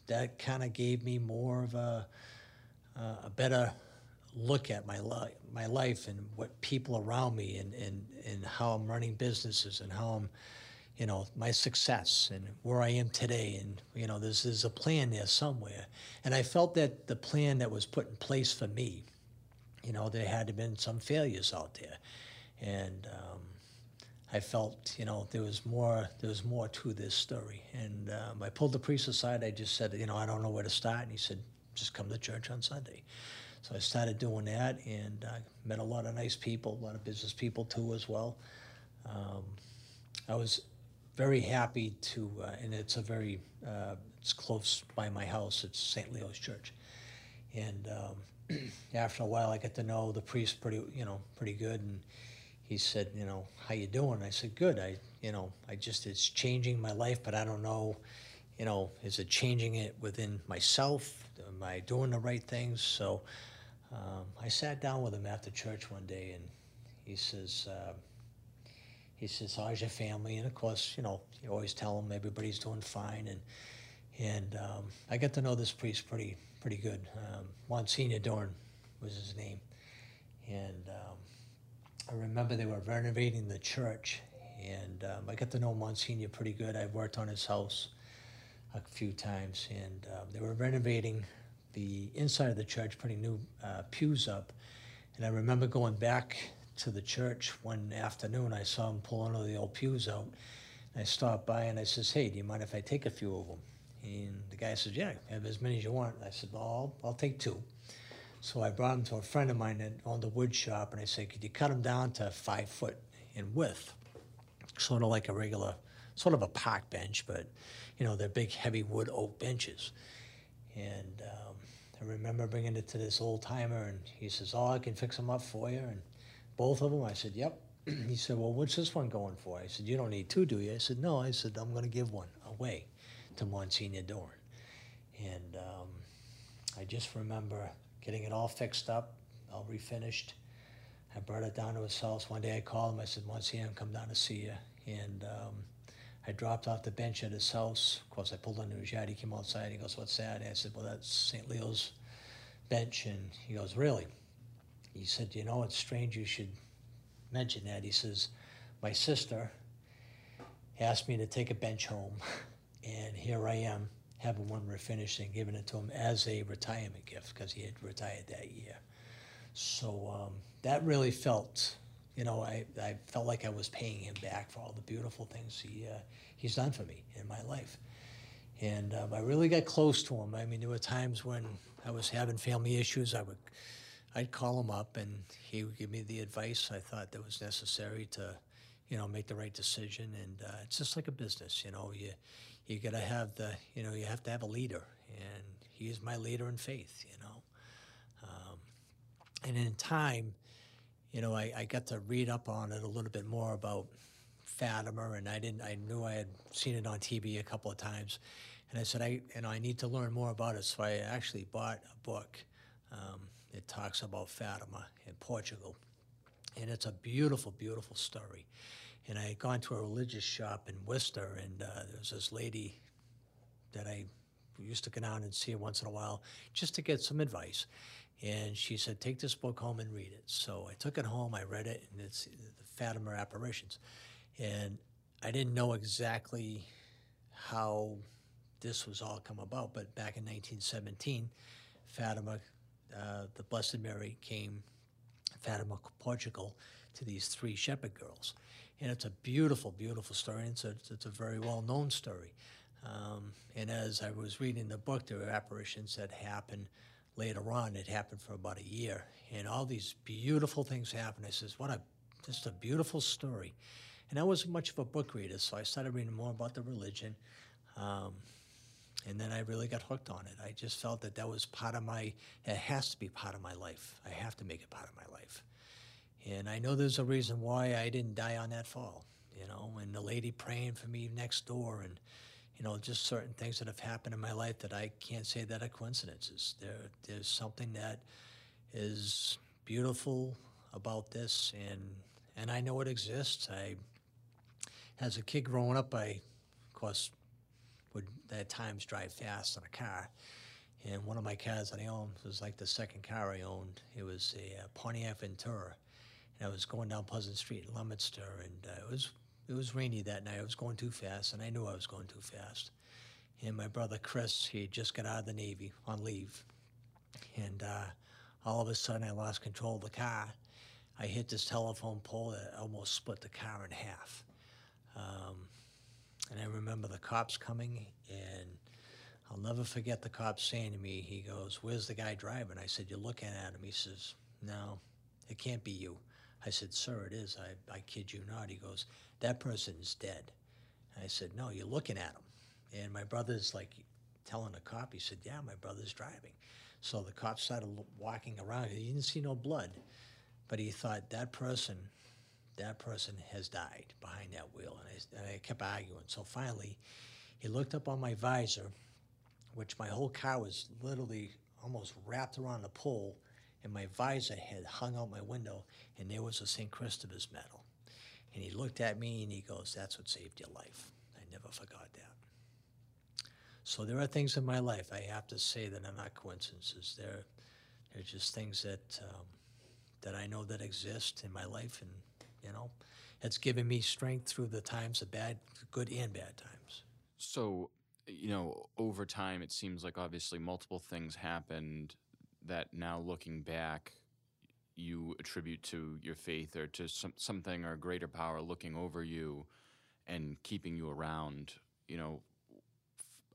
that kind of gave me more of a, uh, a better look at my life, my life and what people around me and, and, and how I'm running businesses and how I'm, you know, my success and where I am today. And, you know, there's, there's a plan there somewhere. And I felt that the plan that was put in place for me, you know, there had to been some failures out there. And, um, I felt, you know, there was more, there was more to this story. And um, I pulled the priest aside. I just said, you know, I don't know where to start. And he said, just come to church on Sunday. So I started doing that and uh, met a lot of nice people, a lot of business people too as well. Um, I was very happy to, uh, and it's a very, uh, it's close by my house. It's St. Leo's Church, and um, *clears throat* after a while, I got to know the priest pretty, you know, pretty good, and he said, you know, how you doing? I said, good. I, you know, I just it's changing my life, but I don't know, you know, is it changing it within myself? Am I doing the right things? So um, I sat down with him after church one day, and he says, uh, he says, how's your family? And of course, you know, you always tell him everybody's doing fine, and and um, I got to know this priest pretty pretty good. Um, Monsignor Dorn was his name, and um, I remember they were renovating the church, and um, I got to know Monsignor pretty good. I worked on his house a few times, and um, they were renovating the inside of the church, putting new uh, pews up. And I remember going back to the church one afternoon. I saw him pulling all the old pews out. And I stopped by and I says, "Hey, do you mind if I take a few of them?" And the guy says, "Yeah, have as many as you want." I said, "Well, I'll, I'll take two. So I brought them to a friend of mine that owned a wood shop, and I said, "Could you cut them down to five foot in width, sort of like a regular, sort of a park bench, but you know they're big, heavy wood oak benches." And um, I remember bringing it to this old timer, and he says, "Oh, I can fix them up for you." And both of them, I said, "Yep." *clears throat* he said, "Well, what's this one going for?" I said, "You don't need two, do you?" I said, "No." I said, "I'm going to give one away to Monsignor Dorn." And um, I just remember getting it all fixed up, all refinished. I brought it down to his house. One day I called him. I said, Monsignor, I'm come down to see you. And um, I dropped off the bench at his house. Of course, I pulled into his yard. He came outside. He goes, What's that? I said, Well, that's St. Leo's bench. And he goes, Really? He said, You know, it's strange you should mention that. He says, My sister asked me to take a bench home, *laughs* and here I am having one refinished and giving it to him as a retirement gift because he had retired that year. So um, that really felt, you know, I, I felt like I was paying him back for all the beautiful things he uh, he's done for me in my life. And um, I really got close to him. I mean, there were times when I was having family issues. I would, I'd call him up, and he would give me the advice I thought that was necessary to, you know, make the right decision. And uh, it's just like a business, you know. You you got to have the, you know, you have to have a leader, and he is my leader in faith, you know. Um, and in time, you know, I, I got to read up on it a little bit more about Fatima, and I didn't, I knew I had seen it on TV a couple of times, and I said, I, you know, I need to learn more about it. So I actually bought a book. Um, it talks about Fatima in Portugal, and it's a beautiful, beautiful story. And I had gone to a religious shop in Worcester, and uh, there was this lady that I used to go down and see her once in a while just to get some advice. And she said, Take this book home and read it. So I took it home, I read it, and it's the Fatima apparitions. And I didn't know exactly how this was all come about, but back in 1917, Fatima, uh, the Blessed Mary, came, Fatima, Portugal, to these three shepherd girls. And it's a beautiful, beautiful story. And it's a, it's a very well known story. Um, and as I was reading the book, there were apparitions that happened later on. It happened for about a year. And all these beautiful things happened. I says, what a, just a beautiful story. And I wasn't much of a book reader, so I started reading more about the religion. Um, and then I really got hooked on it. I just felt that that was part of my, it has to be part of my life. I have to make it part of my life. And I know there's a reason why I didn't die on that fall, you know, and the lady praying for me next door and, you know, just certain things that have happened in my life that I can't say that are coincidences. There, there's something that is beautiful about this, and and I know it exists. I, as a kid growing up, I, of course, would at times drive fast in a car. And one of my cars that I owned was like the second car I owned. It was a Pontiac Ventura, and I was going down Pleasant Street in Leominster, and uh, it was it was rainy that night. I was going too fast, and I knew I was going too fast. And my brother Chris, he just got out of the Navy on leave, and uh, all of a sudden I lost control of the car. I hit this telephone pole that almost split the car in half. Um, and I remember the cops coming, and I'll never forget the cop saying to me, he goes, Where's the guy driving? I said, You're looking at him. He says, No, it can't be you. I said, Sir, it is. I, I kid you not. He goes, That person's dead. I said, No, you're looking at him. And my brother's like telling the cop, he said, Yeah, my brother's driving. So the cop started walking around. He didn't see no blood, but he thought that person that person has died behind that wheel. And I, and I kept arguing. So finally, he looked up on my visor, which my whole car was literally almost wrapped around the pole, and my visor had hung out my window, and there was a St. Christopher's medal. And he looked at me and he goes, That's what saved your life. I never forgot that. So there are things in my life I have to say that are not coincidences. They're, they're just things that, um, that I know that exist in my life, and you know, it's given me strength through the times of bad, good and bad times. So, you know, over time, it seems like obviously multiple things happened that now looking back, you attribute to your faith or to some, something or greater power looking over you and keeping you around. You know,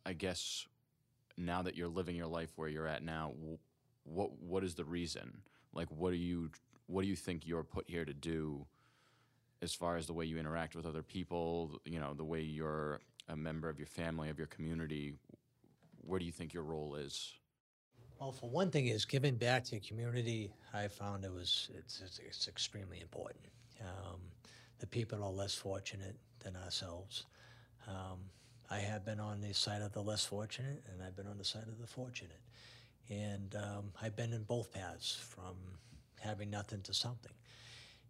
I guess now that you're living your life where you're at now, what what is the reason? Like, what do you what do you think you're put here to do? as far as the way you interact with other people, you know, the way you're a member of your family, of your community, where do you think your role is? Well, for one thing, is giving back to your community. I found it was it's, it's, it's extremely important. Um, the people are less fortunate than ourselves. Um, I have been on the side of the less fortunate, and I've been on the side of the fortunate, and um, I've been in both paths, from having nothing to something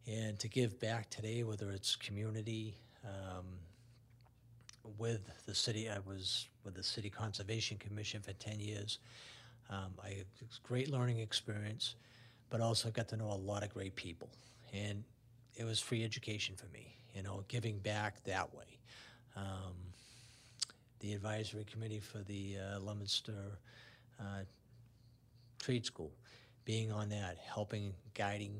and to give back today, whether it's community, um, with the city, I was with the City Conservation Commission for 10 years. Um, I had a great learning experience, but also got to know a lot of great people. And it was free education for me, you know, giving back that way. Um, the advisory committee for the uh, uh, Trade School, being on that, helping, guiding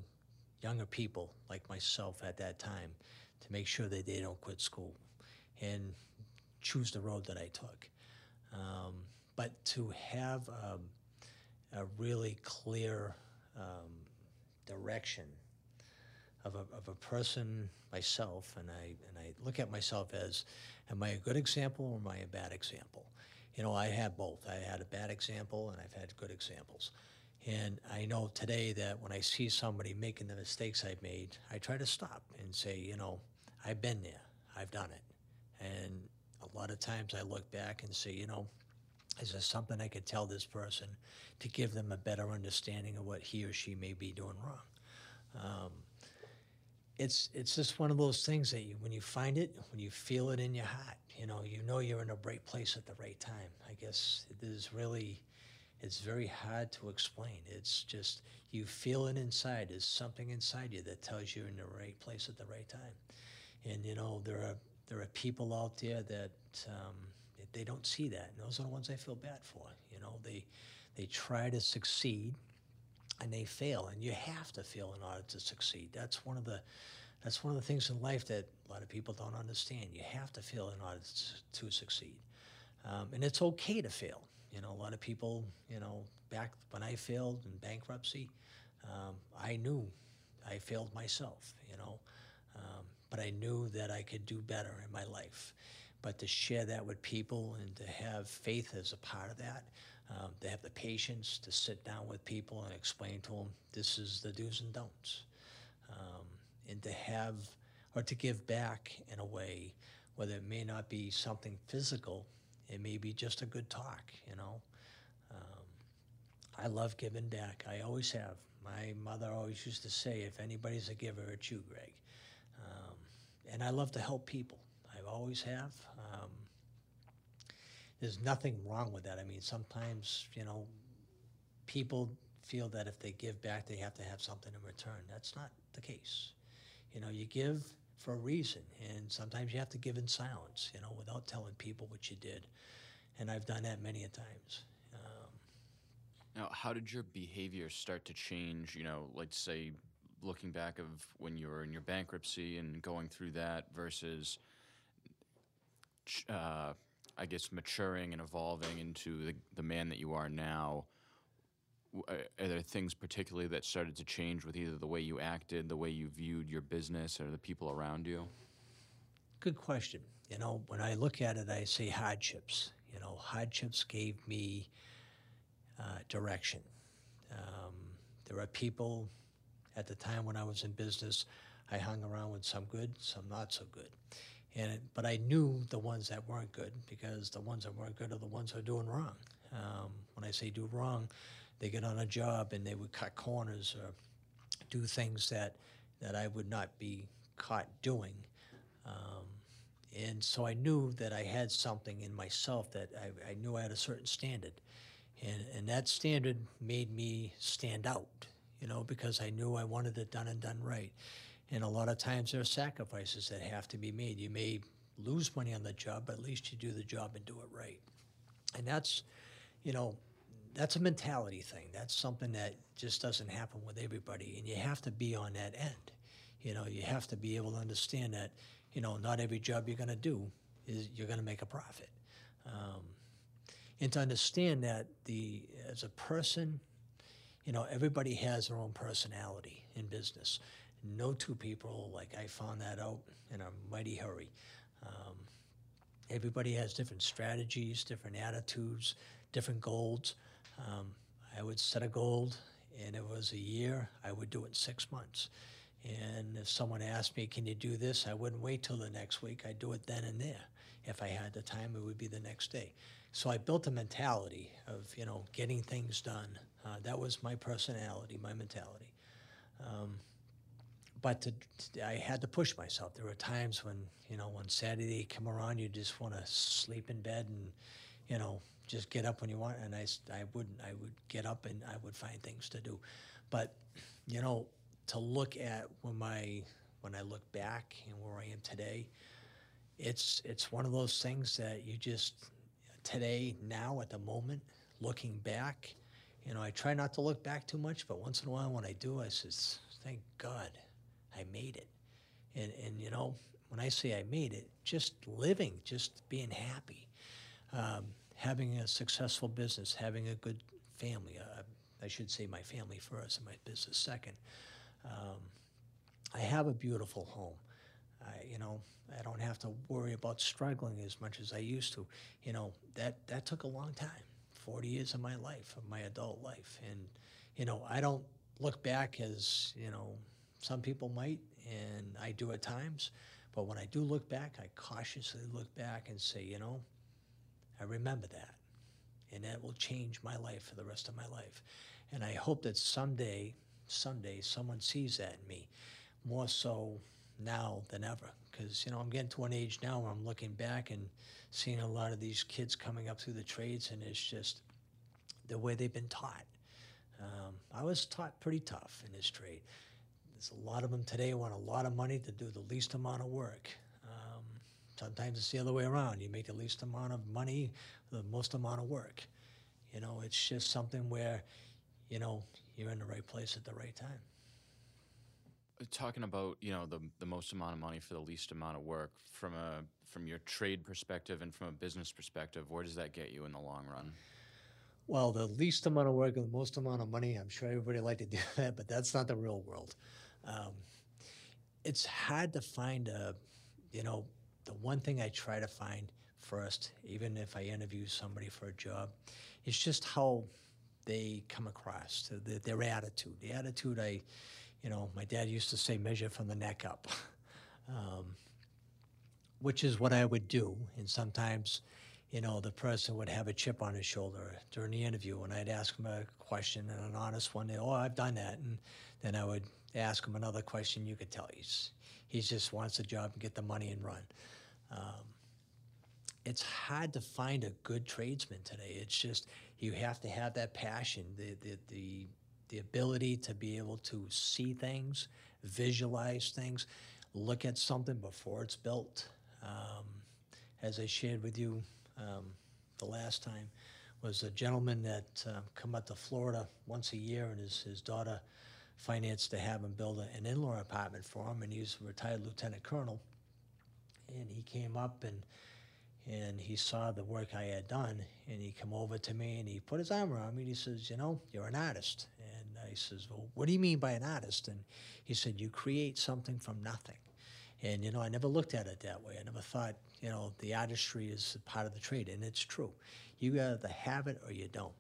younger people like myself at that time to make sure that they don't quit school and choose the road that I took. Um, but to have um, a really clear um, direction of a, of a person, myself, and I, and I look at myself as, am I a good example or am I a bad example? You know, I have both. I had a bad example and I've had good examples. And I know today that when I see somebody making the mistakes I've made, I try to stop and say, you know, I've been there, I've done it. And a lot of times I look back and say, you know, is there something I could tell this person to give them a better understanding of what he or she may be doing wrong? Um, it's it's just one of those things that you, when you find it, when you feel it in your heart, you know, you know you're in a right place at the right time. I guess it is really it's very hard to explain. It's just you feel it inside. There's something inside you that tells you're in the right place at the right time. And you know there are there are people out there that um, they don't see that. And those are the ones I feel bad for. You know they they try to succeed and they fail. And you have to fail in order to succeed. That's one of the that's one of the things in life that a lot of people don't understand. You have to fail in order to, succeed. Um, and it's okay to fail. You know, a lot of people, you know, back when I failed in bankruptcy, um, I knew I failed myself, you know, um, but I knew that I could do better in my life. But to share that with people and to have faith as a part of that, um, to have the patience to sit down with people and explain to them this is the do's and don'ts, um, and to have or to give back in a way, whether it may not be something physical it may be just a good talk, you know. Um, I love giving back. I always have. My mother always used to say, if anybody's a giver, it's you, Greg. Um, and I love to help people. Always have. Um, there's nothing wrong with that. I mean, sometimes, you know, people feel that if they give back, they have to have something in return. That's not the case. You know, you give for a reason, and sometimes you have to give in silence, you know, without telling people what you did. And I've done that many a times. Um, Now, how did your behavior start to change? You know, let's say looking back of when you were in your bankruptcy and going through that versus, uh, I guess, maturing and evolving into the, the man that you are now. Are there things particularly that started to change with either the way you acted, the way you viewed your business, or the people around you? Good question. You know, when I look at it, I say hardships. You know, hardships gave me uh, direction. Um, there are people at the time when I was in business, I hung around with some good, some not so good. And it, but I knew the ones that weren't good because the ones that weren't good are the ones who are doing wrong. Um, when I say do wrong, they get on a job and they would cut corners or do things that that I would not be caught doing. Um, and so I knew that I had something in myself that I, I knew I had a certain standard. And, and that standard made me stand out, you know, because I knew I wanted it done and done right. And a lot of times there are sacrifices that have to be made. You may lose money on the job, but at least you do the job and do it right. And that's, you know, that's a mentality thing. That's something that just doesn't happen with everybody. And you have to be on that end. You know, you have to be able to understand that, you know, not every job you're going to do is you're going to make a profit. Um, and to understand that the as a person, you know, everybody has their own personality in business. No two people, like I found that out in a mighty hurry. Um, everybody has different strategies, different attitudes, different goals. Um, I would set a goal, and it was a year. I would do it in six months. And if someone asked me, "Can you do this?" I wouldn't wait till the next week. I'd do it then and there. If I had the time, it would be the next day. So I built a mentality of you know getting things done. Uh, that was my personality, my mentality. Um, but to, to- I had to push myself. There were times when you know when Saturday come around, you just want to sleep in bed and you know just get up when you want. And I, I wouldn't. I would get up and I would find things to do. But you know to look at when my when I look back and where I am today, it's it's one of those things that you just today now at the moment looking back you know i try not to look back too much but once in a while when i do i says thank god i made it. And and you know when i say i made it just living just being happy um, having a successful business having a good family uh, i should say my family first and my business second. Um, i have a beautiful home. I, you know, I don't have to worry about struggling as much as I used to. You know, that that took a long time, 40 years of my life, of my adult life, and you know, I don't look back as you know some people might, and I do at times. But when I do look back, I cautiously look back and say, you know, I remember that, and that will change my life for the rest of my life. And I hope that someday, someday, someone sees that in me, more so now than ever. Because you know, I'm getting to an age now where I'm looking back and seeing a lot of these kids coming up through the trades, and it's just the way they've been taught. Um, I was taught pretty tough in this trade. There's a lot of them today want a lot of money to do the least amount of work. Um, sometimes it's the other way around. You make the least amount of money, the most amount of work. You know, it's just something where, you know, you're in the right place at the right time. talking about you know the the most amount of money for the least amount of work from a from your trade perspective and from a business perspective where does that get you in the long run Well, the least amount of work and the most amount of money, I'm sure everybody like to do *laughs* that, but that's not the real world. Um, it's hard to find a, you know, the one thing I try to find first, even if I interview somebody for a job, is just how they come across, the, the, their attitude. The attitude I, you know, my dad used to say, measure from the neck up. *laughs* um, which is what I would do. And sometimes, you know, the person would have a chip on his shoulder during the interview, and I'd ask him a question and an honest one. Oh, I've done that, and then I would ask him another question. You could tell he's he just wants a job and get the money and run. Um, it's hard to find a good tradesman today. It's just you have to have that passion, the the the, the ability to be able to see things, visualize things, look at something before it's built. Um, as I shared with you um, the last time, was a gentleman that uh, come out to Florida once a year, and his his daughter financed to have him build an in-law apartment for him, and he's a retired lieutenant colonel. And he came up and and he saw the work I had done, and he come over to me and he put his arm around me and he says, "You know, you're an artist." And I says, "Well, what do you mean by an artist?" And he said, "You create something from nothing." And you know, I never looked at it that way. I never thought, you know, the artistry is part of the trade, and it's true. You either have it or you don't.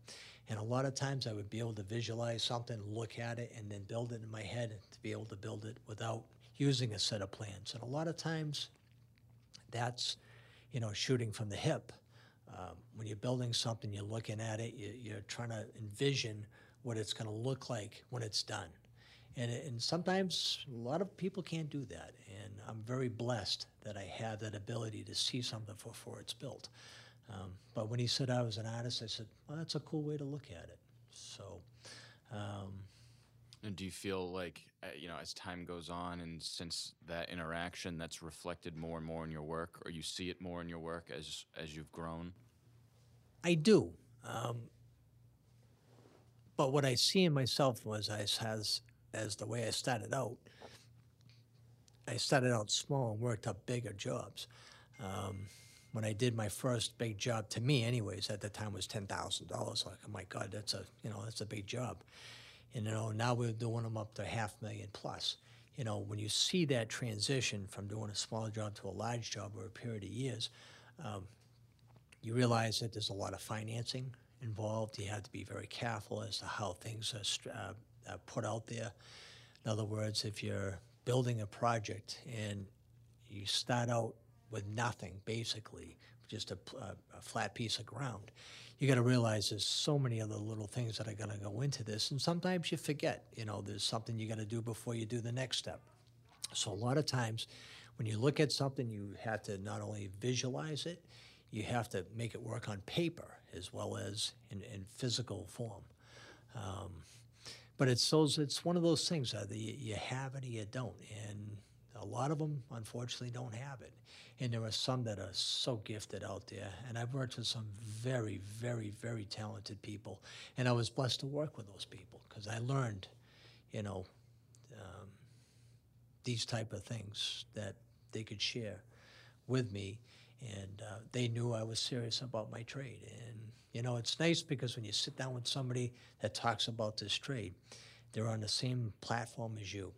And a lot of times, I would be able to visualize something, look at it, and then build it in my head to be able to build it without using a set of plans. And a lot of times, that's you know, shooting from the hip. Um, when you're building something, you're looking at it, you, you're trying to envision what it's going to look like when it's done. And, and sometimes a lot of people can't do that. And I'm very blessed that I have that ability to see something before it's built. Um, but when he said I was an artist, I said, well, that's a cool way to look at it. So, um, and do you feel like, uh, you know, as time goes on and since that interaction, that's reflected more and more in your work, or you see it more in your work as as you've grown? I do. Um, but what I see in myself was as as as the way I started out. I started out small and worked up bigger jobs. Um, when I did my first big job, to me, anyways, at the time was ten thousand dollars. Like, oh my God, that's a you know that's a big job. And, you know, now we're doing them up to half million plus. You know, when you see that transition from doing a small job to a large job over a period of years, um, you realize that there's a lot of financing involved. You have to be very careful as to how things are, uh, are put out there. In other words, if you're building a project and you start out with nothing, basically, just a, a flat piece of ground, you got to realize there's so many other little things that are going to go into this, and sometimes you forget. You know, there's something you got to do before you do the next step. So a lot of times, when you look at something, you have to not only visualize it, you have to make it work on paper as well as in, in physical form. Um, but it's those, it's one of those things that you, you have it or you don't, and a lot of them unfortunately don't have it and there are some that are so gifted out there. And I've worked with some very, very, very talented people, and I was blessed to work with those people because I learned, you know, um, these type of things that they could share with me, and uh, they knew I was serious about my trade. And you know, it's nice because when you sit down with somebody that talks about this trade, they're on the same platform as you,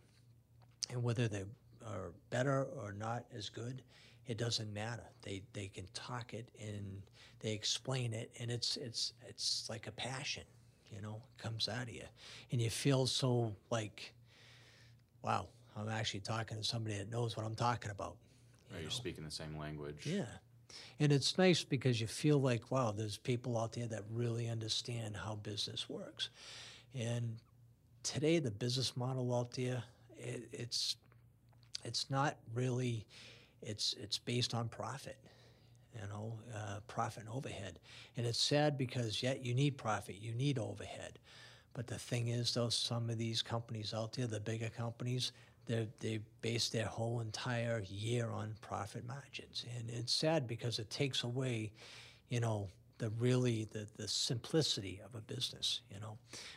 and whether they are better or not as good, it doesn't matter. They they can talk it and they explain it, and it's it's it's like a passion, you know, it comes out of you, and you feel so like, wow, I'm actually talking to somebody that knows what I'm talking about. You you're speaking the same language. Yeah. And it's nice because you feel like, wow, there's people out there that really understand how business works. And today, the business model out there, it, it's it's not really it's it's based on profit, you know, uh, profit and overhead. And it's sad because yet you need profit, you need overhead. But the thing is, though, some of these companies out there, the bigger companies, they they base their whole entire year on profit margins, and it's sad because it takes away, you know, the really the, the simplicity of a business you know?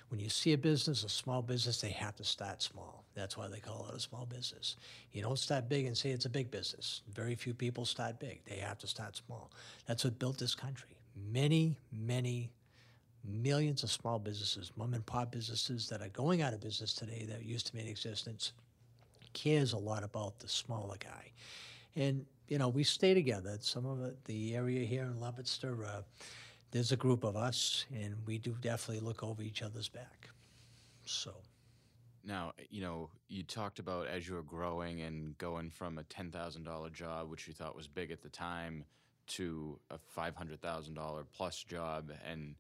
When you see a business a small business they have to start small. That's why they call it a small business. You don't start big and say it's a big business. Very few people start big. They have to start small. That's what built this country. Many many millions of small businesses mom and pop businesses that are going out of business today that used to be in existence cares a lot about the smaller guy. And you know, we stay together. Some of the area here in Leominster, uh, there's a group of us, and we do definitely look over each other's back. So. Now, you know, you talked about as you were growing and going from a $10,000 job, which you thought was big at the time, to a $500,000 plus job. And,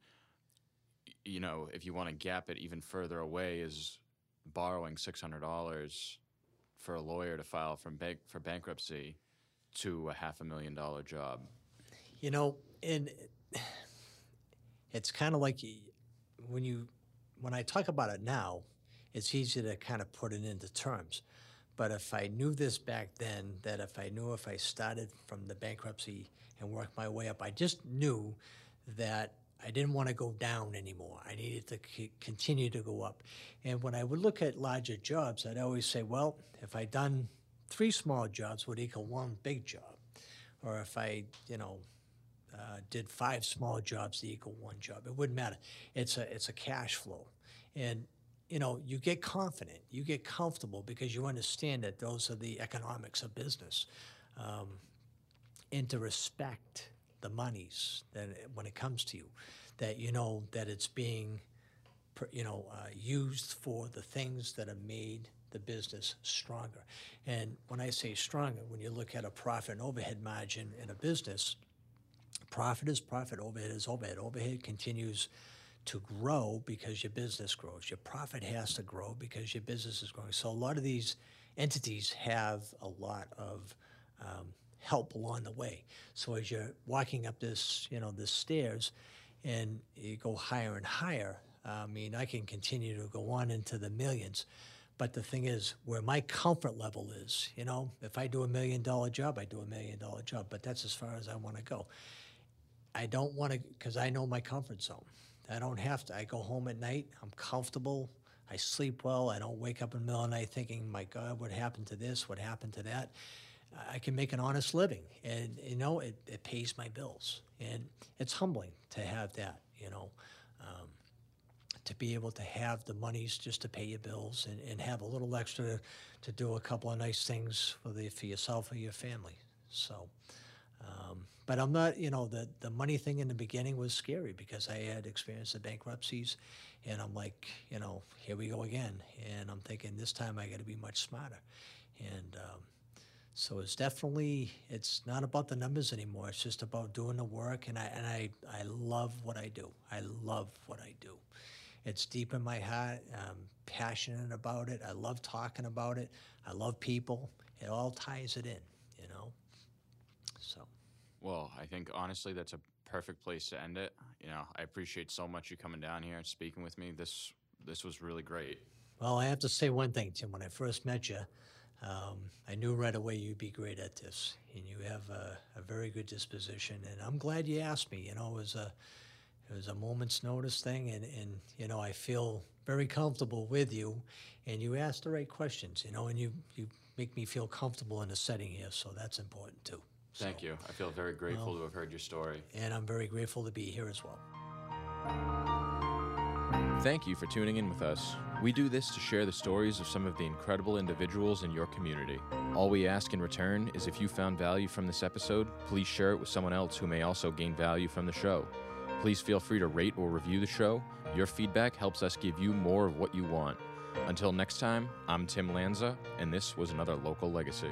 you know, if you want to gap it even further away, is borrowing $600 for a lawyer to file from bank, for bankruptcy to a half a million dollar job. You know, and it's kind of like when you when I talk about it now, it's easy to kind of put it into terms. But if I knew this back then, that if I knew if I started from the bankruptcy and worked my way up, I just knew that I didn't want to go down anymore. I needed to c- continue to go up. And when I would look at larger jobs, I'd always say, well, if I'd done three small jobs would equal one big job. Or if I, you know, uh, did five small jobs to equal one job. It wouldn't matter. It's a it's a cash flow, and you know you get confident, you get comfortable because you understand that those are the economics of business, um, and to respect the monies that when it comes to you, that you know that it's being, you know, uh, used for the things that are made the business stronger. And when I say stronger, when you look at a profit and overhead margin in a business, profit is profit, overhead is overhead. Overhead continues to grow because your business grows. Your profit has to grow because your business is growing. So a lot of these entities have a lot of um, help along the way. So as you're walking up this, you know, the stairs, and you go higher and higher. I mean, I can continue to go on into the millions. But the thing is, where my comfort level is, you know, if I do a million dollar job, I do a million dollar job. But that's as far as I want to go. I don't want to, because I know my comfort zone. I don't have to. I go home at night. I'm comfortable. I sleep well. I don't wake up in the middle of the night thinking, my God, what happened to this? What happened to that? I can make an honest living. And, you know, it, it pays my bills. And it's humbling to have that, you know, um, to be able to have the monies just to pay your bills and, and have a little extra to do a couple of nice things for, the, for yourself or your family. So, um, but I'm not, you know, the, the money thing in the beginning was scary because I had experienced the bankruptcies. And I'm like, you know, here we go again. And I'm thinking this time I got to be much smarter. And um, so it's definitely, it's not about the numbers anymore. It's just about doing the work. And I, and I, I love what I do. I love what I do. It's deep in my heart. I'm passionate about it. I love talking about it. I love people. It all ties it in, you know? So. Well, I think honestly that's a perfect place to end it. You know, I appreciate so much you coming down here and speaking with me. This this was really great. Well, I have to say one thing, Tim. When I first met you, um, I knew right away you'd be great at this, and you have a, a very good disposition. And I'm glad you asked me. You know, it was a it was a moment's notice thing, and, and you know I feel very comfortable with you, and you ask the right questions. You know, and you you make me feel comfortable in the setting here, so that's important too. Thank you. I feel very grateful to have heard your story. And I'm very grateful to be here as well. Thank you for tuning in with us. We do this to share the stories of some of the incredible individuals in your community. All we ask in return is if you found value from this episode, please share it with someone else who may also gain value from the show. Please feel free to rate or review the show. Your feedback helps us give you more of what you want. Until next time, I'm Tim Lanza, and this was another Local Legacy.